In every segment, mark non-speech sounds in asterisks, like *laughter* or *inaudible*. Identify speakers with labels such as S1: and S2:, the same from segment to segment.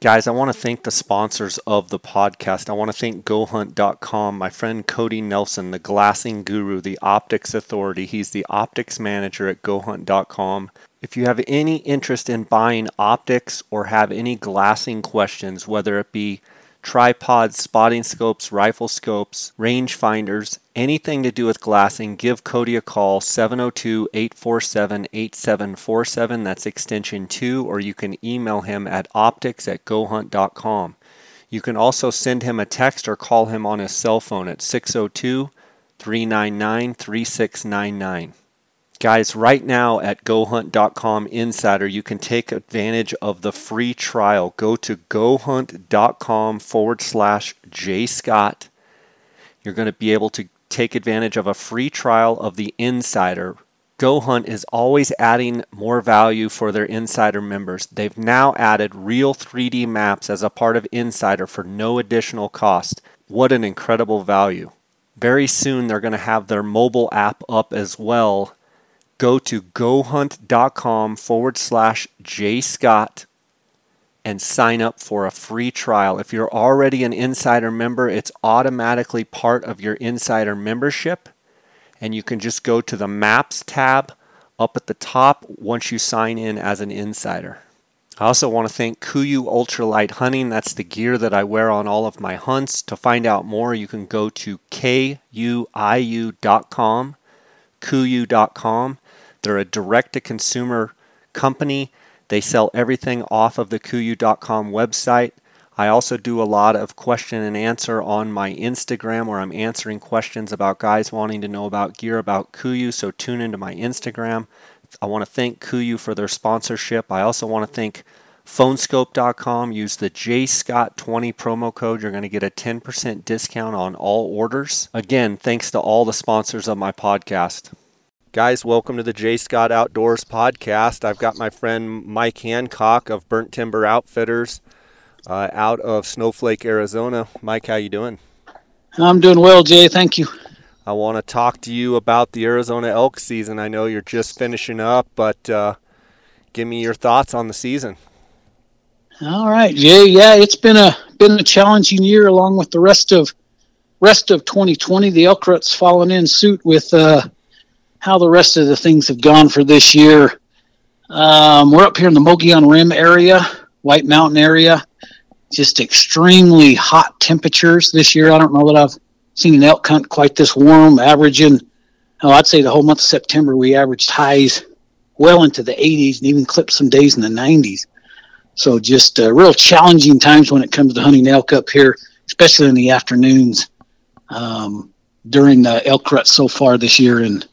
S1: Guys, I want to thank the sponsors of the podcast. I want to thank GoHunt.com, my friend Cody Nelson, the glassing guru, the optics authority. He's the optics manager at GoHunt.com. If you have any interest in buying optics or have any glassing questions, whether it be tripods, spotting scopes, rifle scopes, range finders, anything to do with glassing, give Cody a call 702 847 8747. That's extension 2, or you can email him at optics at gohunt.com. You can also send him a text or call him on his cell phone at 602 399 3699. Guys, right now at GoHunt.com Insider, you can take advantage of the free trial. Go to GoHunt.com forward slash J Scott. You're going to be able to take advantage of a free trial of the Insider. GoHunt is always adding more value for their Insider members. They've now added real 3D maps as a part of Insider for no additional cost. What an incredible value! Very soon, they're going to have their mobile app up as well go to gohunt.com forward slash jscott and sign up for a free trial. If you're already an insider member, it's automatically part of your insider membership. And you can just go to the Maps tab up at the top once you sign in as an insider. I also want to thank Kuiu Ultralight Hunting. That's the gear that I wear on all of my hunts. To find out more, you can go to kuiu.com, kuiu.com. They're a direct to consumer company. They sell everything off of the kuiu.com website. I also do a lot of question and answer on my Instagram where I'm answering questions about guys wanting to know about gear about Kuiu. So tune into my Instagram. I want to thank Kuiu for their sponsorship. I also want to thank phoneskope.com. Use the JScott20 promo code. You're going to get a 10% discount on all orders. Again, thanks to all the sponsors of my podcast. Guys, welcome to the J Scott Outdoors podcast. I've got my friend Mike Hancock of Burnt Timber Outfitters uh, out of Snowflake, Arizona. Mike, how you doing?
S2: I'm doing well, Jay. Thank you.
S1: I want to talk to you about the Arizona elk season. I know you're just finishing up, but uh, give me your thoughts on the season.
S2: All right, Jay. Yeah, it's been a been a challenging year, along with the rest of rest of 2020. The elk rut's fallen in suit with uh, how the rest of the things have gone for this year. Um, we're up here in the Mogollon Rim area, White Mountain area. Just extremely hot temperatures this year. I don't know that I've seen an elk hunt quite this warm, averaging, oh, I'd say the whole month of September we averaged highs well into the 80s and even clipped some days in the 90s. So just uh, real challenging times when it comes to hunting elk up here, especially in the afternoons um, during the elk rut so far this year. And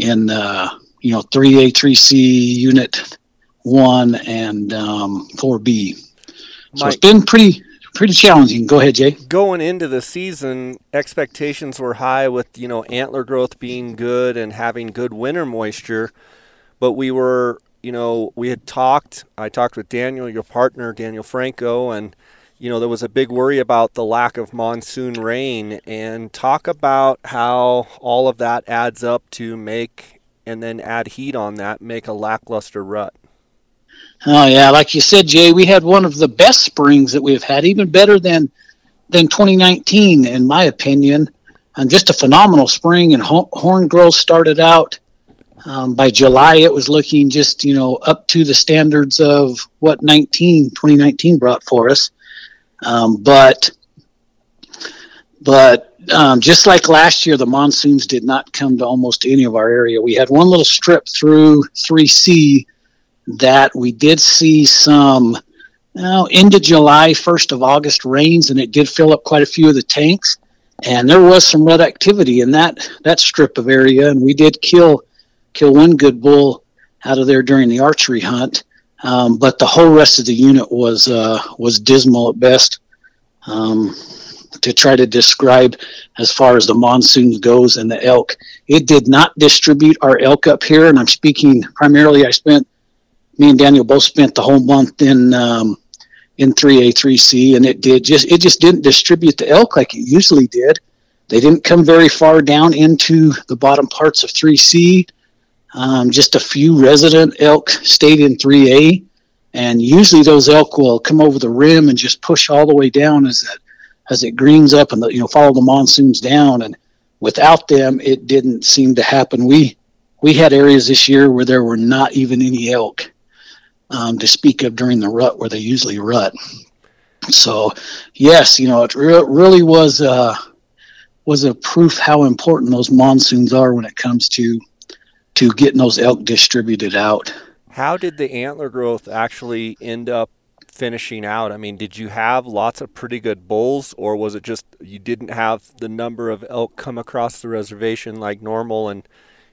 S2: in uh, you know 3A, 3C, Unit One, and um, 4B. So Mike, it's been pretty pretty challenging. Go ahead, Jay.
S1: Going into the season, expectations were high with you know antler growth being good and having good winter moisture, but we were you know we had talked. I talked with Daniel, your partner, Daniel Franco, and you know, there was a big worry about the lack of monsoon rain and talk about how all of that adds up to make and then add heat on that, make a lackluster rut.
S2: Oh yeah, like you said, Jay, we had one of the best springs that we've had, even better than than 2019, in my opinion. And just a phenomenal spring, and horn growth started out. Um, by July, it was looking just you know up to the standards of what 19 2019 brought for us. Um, but but um, just like last year, the monsoons did not come to almost any of our area. We had one little strip through 3C that we did see some you know, into July, 1st of August rains, and it did fill up quite a few of the tanks. And there was some red activity in that that strip of area, and we did kill kill one good bull out of there during the archery hunt. Um, but the whole rest of the unit was uh, was dismal at best. Um, to try to describe as far as the monsoons goes and the elk, it did not distribute our elk up here, and I'm speaking primarily. I spent me and Daniel both spent the whole month in um, in 3A 3C, and it did just it just didn't distribute the elk like it usually did. They didn't come very far down into the bottom parts of 3C. Um, just a few resident elk stayed in 3A. and usually those elk will come over the rim and just push all the way down as it as it greens up and the, you know follow the monsoons down. And without them, it didn't seem to happen. We we had areas this year where there were not even any elk um, to speak of during the rut where they usually rut. So, yes, you know, it re- really was uh, was a proof how important those monsoons are when it comes to to getting those elk distributed out.
S1: How did the antler growth actually end up finishing out? I mean, did you have lots of pretty good bulls, or was it just you didn't have the number of elk come across the reservation like normal and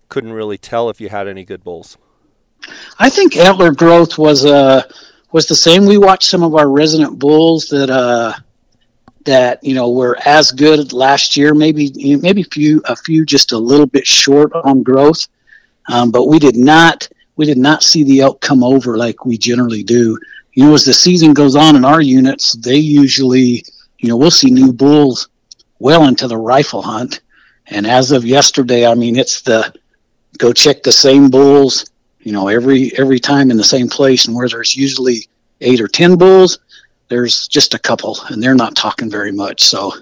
S1: couldn't really tell if you had any good bulls?
S2: I think antler growth was uh was the same. We watched some of our resident bulls that uh that you know were as good last year, maybe maybe a few a few just a little bit short on growth, um, but we did not we did not see the elk come over like we generally do. You know, as the season goes on in our units, they usually you know we'll see new bulls well into the rifle hunt, and as of yesterday, I mean it's the go check the same bulls you know every every time in the same place. And where there's usually eight or ten bulls there's just a couple and they're not talking very much. So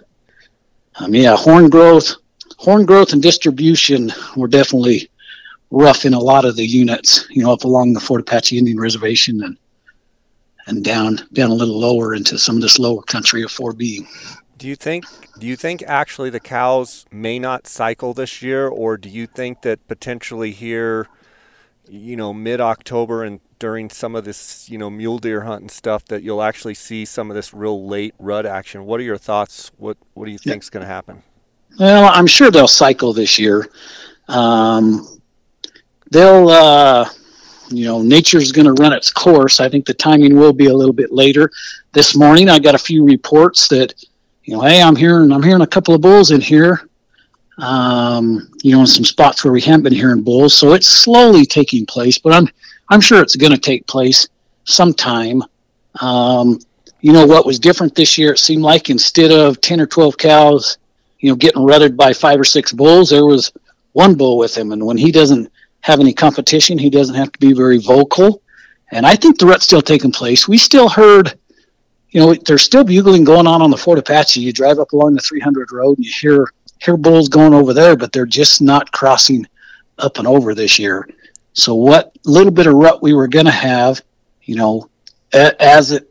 S2: um, yeah horn growth horn growth and distribution were definitely rough in a lot of the units you know up along the fort apache indian reservation and and down down a little lower into some of this lower country of 4b
S1: do you think do you think actually the cows may not cycle this year or do you think that potentially here you know, mid October and during some of this, you know, mule deer hunt and stuff that you'll actually see some of this real late rut action. What are your thoughts? What what do you think is going to happen?
S2: Well, I'm sure they'll cycle this year. Um, they'll, uh, you know, nature's going to run its course. I think the timing will be a little bit later. This morning, I got a few reports that, you know, hey, I'm hearing I'm hearing a couple of bulls in here um, you know, in some spots where we haven't been hearing bulls. So it's slowly taking place, but I'm I'm sure it's going to take place sometime. Um, you know what was different this year? It seemed like instead of ten or twelve cows, you know, getting rutted by five or six bulls, there was one bull with him, and when he doesn't have any competition, he doesn't have to be very vocal. And I think the rut's still taking place. We still heard you know, there's still bugling going on on the Fort Apache. You drive up along the 300 road and you hear hear bulls going over there, but they're just not crossing up and over this year. So what little bit of rut we were going to have, you know, as it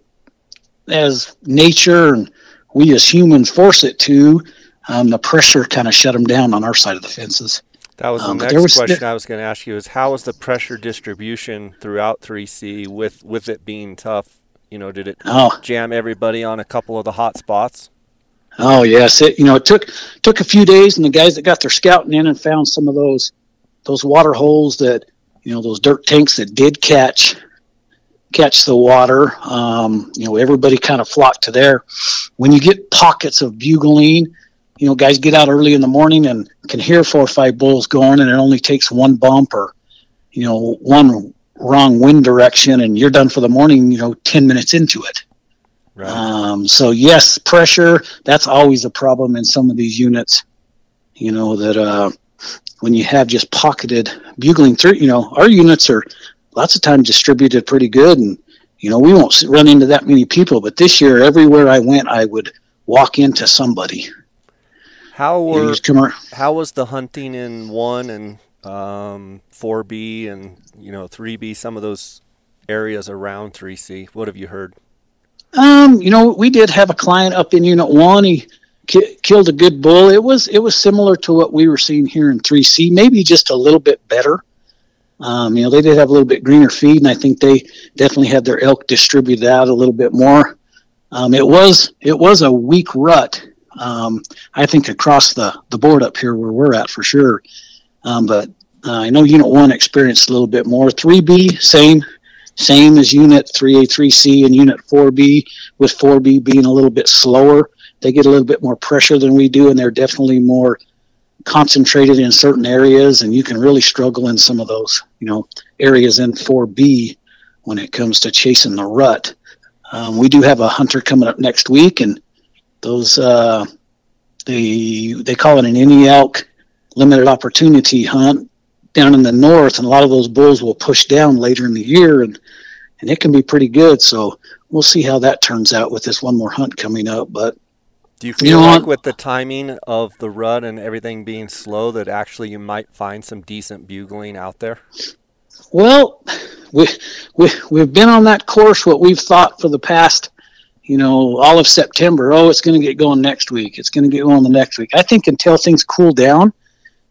S2: as nature and we as humans force it to, um, the pressure kind of shut them down on our side of the fences.
S1: That was the um, next was question st- I was going to ask you: is how was the pressure distribution throughout 3C with with it being tough? You know, did it oh. jam everybody on a couple of the hot spots?
S2: Oh yes, it you know it took took a few days, and the guys that got their scouting in and found some of those those water holes that you know those dirt tanks that did catch catch the water. Um, you know everybody kind of flocked to there. When you get pockets of bugling, you know guys get out early in the morning and can hear four or five bulls going, and it only takes one bump or you know one wrong wind direction, and you're done for the morning. You know ten minutes into it. Right. Um, so yes, pressure that's always a problem in some of these units. You know that uh, when you have just pocketed bugling through, you know our units are lots of times distributed pretty good, and you know we won't run into that many people. But this year, everywhere I went, I would walk into somebody.
S1: How were how was the hunting in one and um, 4B and you know 3B? Some of those areas around 3C. What have you heard?
S2: Um, you know, we did have a client up in Unit One. He ki- killed a good bull. It was it was similar to what we were seeing here in 3C, maybe just a little bit better. Um, you know, they did have a little bit greener feed, and I think they definitely had their elk distributed out a little bit more. Um, it was it was a weak rut. Um, I think across the the board up here where we're at for sure. Um, but uh, I know Unit One experienced a little bit more. Three B same same as Unit 3A3C and Unit 4B, with 4B being a little bit slower. They get a little bit more pressure than we do, and they're definitely more concentrated in certain areas, and you can really struggle in some of those, you know, areas in 4B when it comes to chasing the rut. Um, we do have a hunter coming up next week, and those uh, they they call it an any elk limited opportunity hunt down in the north, and a lot of those bulls will push down later in the year. And and it can be pretty good. So we'll see how that turns out with this one more hunt coming up. But
S1: do you feel you know, like with the timing of the rut and everything being slow that actually you might find some decent bugling out there?
S2: Well, we, we, we've been on that course, what we've thought for the past, you know, all of September. Oh, it's going to get going next week. It's going to get going the next week. I think until things cool down,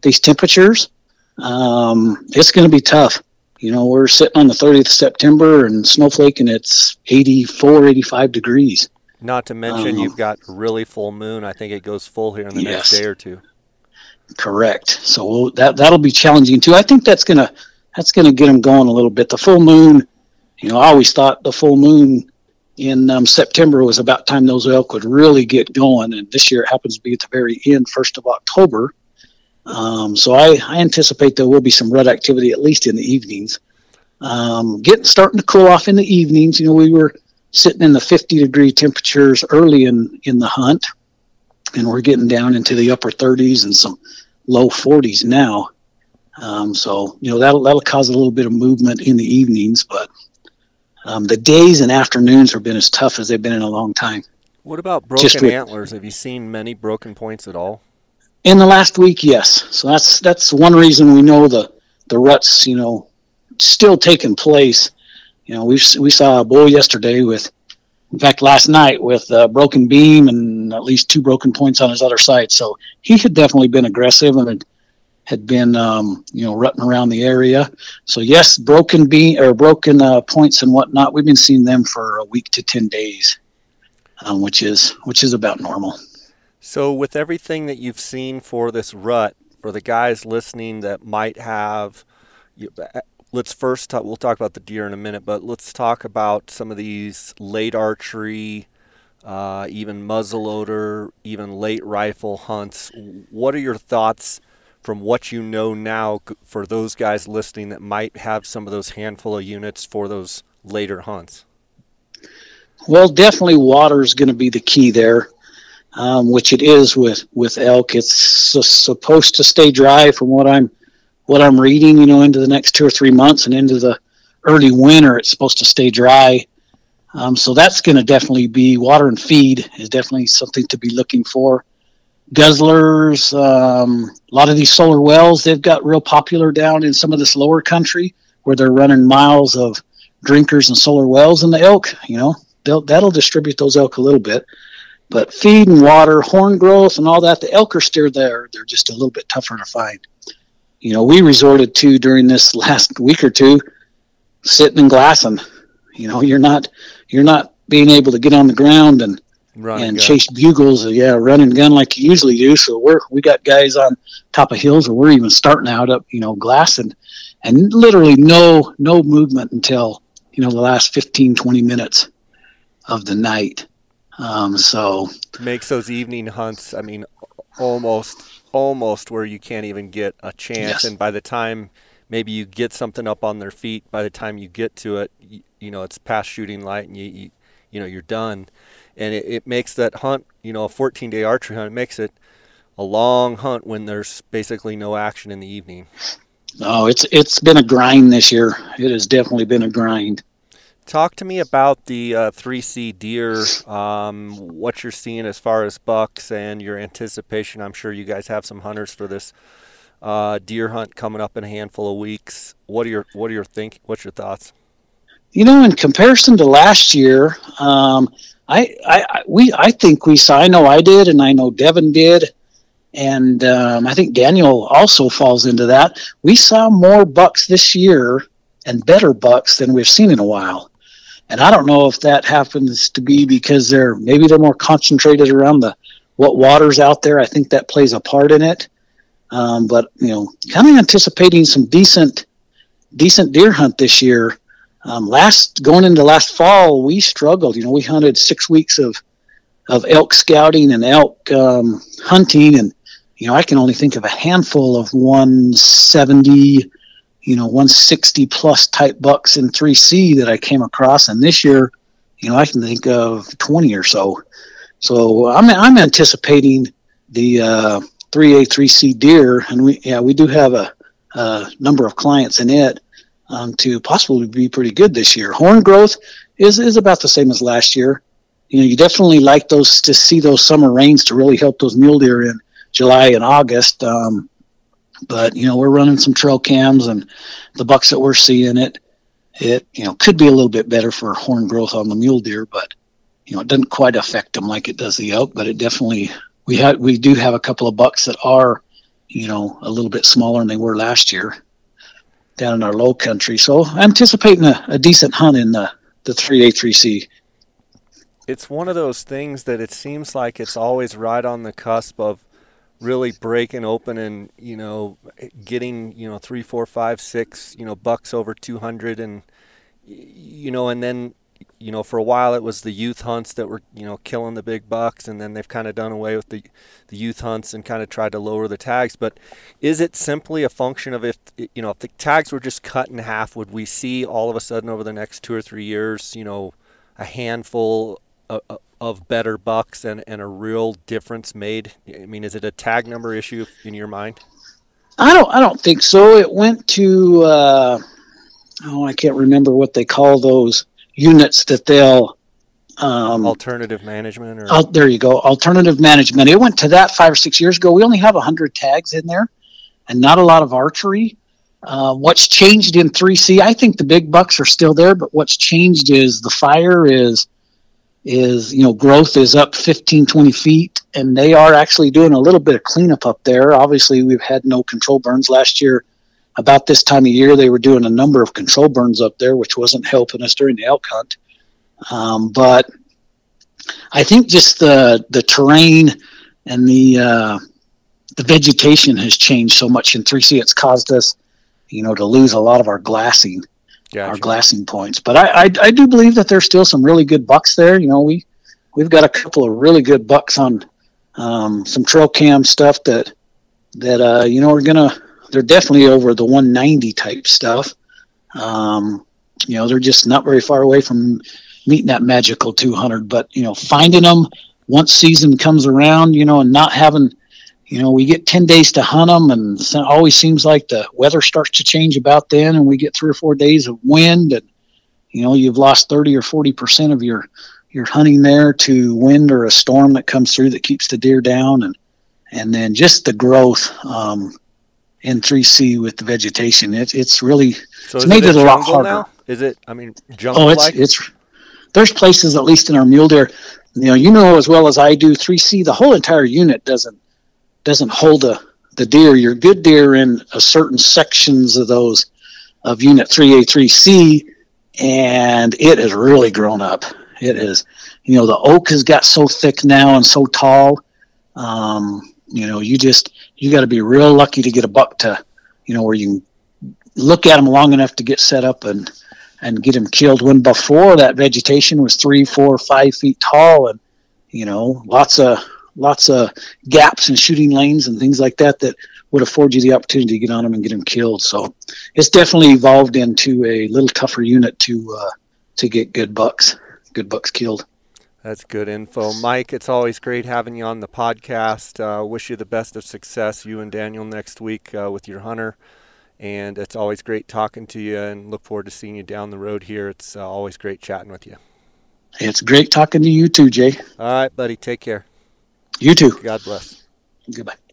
S2: these temperatures, um, it's going to be tough. You know, we're sitting on the 30th of September and snowflake and it's 84, 85 degrees.
S1: Not to mention, um, you've got really full moon. I think it goes full here in the yes. next day or two.
S2: Correct. So that that'll be challenging too. I think that's gonna that's gonna get them going a little bit. The full moon, you know, I always thought the full moon in um, September was about time those elk would really get going, and this year it happens to be at the very end, first of October. Um, so I, I, anticipate there will be some rut activity at least in the evenings. Um, getting starting to cool off in the evenings. You know, we were sitting in the 50 degree temperatures early in, in the hunt, and we're getting down into the upper 30s and some low 40s now. Um, so you know that'll that'll cause a little bit of movement in the evenings, but um, the days and afternoons have been as tough as they've been in a long time.
S1: What about broken with, antlers? Have you seen many broken points at all?
S2: In the last week, yes. So that's that's one reason we know the the ruts, you know, still taking place you know, we we saw a bull yesterday with, in fact, last night with a broken beam and at least two broken points on his other side. So he had definitely been aggressive and had, been, um, you know, rutting around the area. So yes, broken beam or broken uh, points and whatnot. We've been seeing them for a week to ten days, um, which is which is about normal.
S1: So with everything that you've seen for this rut, for the guys listening that might have let's first talk, we'll talk about the deer in a minute, but let's talk about some of these late archery, uh, even muzzleloader, even late rifle hunts. What are your thoughts from what you know now for those guys listening that might have some of those handful of units for those later hunts?
S2: Well, definitely water is going to be the key there, um, which it is with with elk. It's supposed to stay dry, from what I'm what I'm reading, you know, into the next two or three months and into the early winter, it's supposed to stay dry. Um, so that's going to definitely be water and feed is definitely something to be looking for. Guzzlers, um, a lot of these solar wells, they've got real popular down in some of this lower country where they're running miles of drinkers and solar wells in the elk. You know, they'll, that'll distribute those elk a little bit. But feed and water, horn growth, and all that, the elk are still there. They're just a little bit tougher to find you know, we resorted to during this *laughs* last week or two, sitting and glassing. You know, you're not you're not being able to get on the ground and run and, and chase bugles. Yeah, run and gun like you usually do. So we're we got guys on top of hills, or we're even starting out up, you know, glassing, and literally no no movement until you know the last 15, 20 minutes of the night. Um, so
S1: makes those evening hunts. I mean, almost almost where you can't even get a chance. Yes. And by the time maybe you get something up on their feet, by the time you get to it, you, you know, it's past shooting light and you, you, you know, you're done. And it, it makes that hunt, you know, a 14 day archery hunt, it makes it a long hunt when there's basically no action in the evening.
S2: Oh, it's it's been a grind this year. It has definitely been a grind.
S1: Talk to me about the uh, 3C deer, um, what you're seeing as far as bucks and your anticipation. I'm sure you guys have some hunters for this uh, deer hunt coming up in a handful of weeks. What are your what are your think? What's your thoughts?
S2: You know, in comparison to last year, um, I, I we I think we saw. I know I did, and I know Devin did, and um, I think Daniel also falls into that. We saw more bucks this year and better bucks than we've seen in a while. And I don't know if that happens to be because they're maybe they're more concentrated around the what waters out there. I think that plays a part in it. Um, but you know, kind of anticipating some decent decent deer hunt this year. Um, last going into last fall, we struggled. You know, we hunted six weeks of of elk scouting and elk um, hunting, and you know, I can only think of a handful of 170 you know 160 plus type bucks in 3C that I came across, and this year, you know, I can think of 20 or so. So I'm I'm anticipating the uh, 3A 3C deer, and we yeah we do have a, a number of clients in it. Um, to possibly be pretty good this year. Horn growth is is about the same as last year. You know, you definitely like those to see those summer rains to really help those mule deer in July and August. Um, but you know, we're running some trail cams and the bucks that we're seeing it, it you know could be a little bit better for horn growth on the mule deer, but you know it doesn't quite affect them like it does the elk. But it definitely we had we do have a couple of bucks that are you know a little bit smaller than they were last year down in our low country. So anticipating a, a decent hunt in the the 3A3C.
S1: It's one of those things that it seems like it's always right on the cusp of really breaking open and you know getting you know three four five six you know bucks over 200 and you know and then you know for a while it was the youth hunts that were you know killing the big bucks and then they've kind of done away with the the youth hunts and kind of tried to lower the tags but is it simply a function of if you know if the tags were just cut in half would we see all of a sudden over the next two or three years you know a handful of, of better bucks and, and a real difference made? I mean, is it a tag number issue in your mind?
S2: I don't. I don't think so. It went to uh, oh, I can't remember what they call those units that they'll
S1: um, alternative management or?
S2: Oh, there you go alternative management. It went to that five or six years ago. We only have 100 tags in there and not a lot of archery. Uh, what's changed in 3c i think the big bucks are still there but what's changed is the fire is is you know growth is up 15 20 feet and they are actually doing a little bit of cleanup up there. Obviously we've had no control burns last year about this time of year they were doing a number of control burns up there which wasn't helping us during the elk hunt um, but i think just the the terrain and the uh, the vegetation has changed so much in 3c it's caused us you know to lose a lot of our glassing gotcha. our glassing points. But I, I, I do believe that there's still some really good bucks there. You know, we we've got a couple of really good bucks on um, some trail cam stuff that that uh, you know we're gonna they're definitely over the 190 type stuff. Um, you know, they're just not very far away from meeting that magical 200. But you know, finding them once season comes around, you know, and not having you know, we get 10 days to hunt them, and it always seems like the weather starts to change about then, and we get three or four days of wind, and, you know, you've lost 30 or 40% of your, your hunting there to wind or a storm that comes through that keeps the deer down, and, and then just the growth um, in 3C with the vegetation. It, it's really so it's made it, it a lot harder. Now?
S1: Is it, I mean, jungle
S2: Oh, it's, it's, there's places, at least in our mule deer, you know, you know as well as I do, 3C, the whole entire unit doesn't doesn't hold a, the deer. Your good deer in a certain sections of those of Unit 3A3C, and it has really grown up. It is, you know, the oak has got so thick now and so tall. Um, you know, you just you got to be real lucky to get a buck to, you know, where you can look at them long enough to get set up and and get him killed. When before that vegetation was three, four, five feet tall, and you know, lots of lots of gaps and shooting lanes and things like that that would afford you the opportunity to get on them and get them killed. So it's definitely evolved into a little tougher unit to uh, to get good bucks, good bucks killed.
S1: That's good info, Mike. It's always great having you on the podcast. Uh, wish you the best of success, you and Daniel, next week uh, with your hunter. And it's always great talking to you, and look forward to seeing you down the road here. It's uh, always great chatting with you.
S2: It's great talking to you too, Jay.
S1: All right, buddy. Take care.
S2: You too.
S1: God bless.
S2: Goodbye.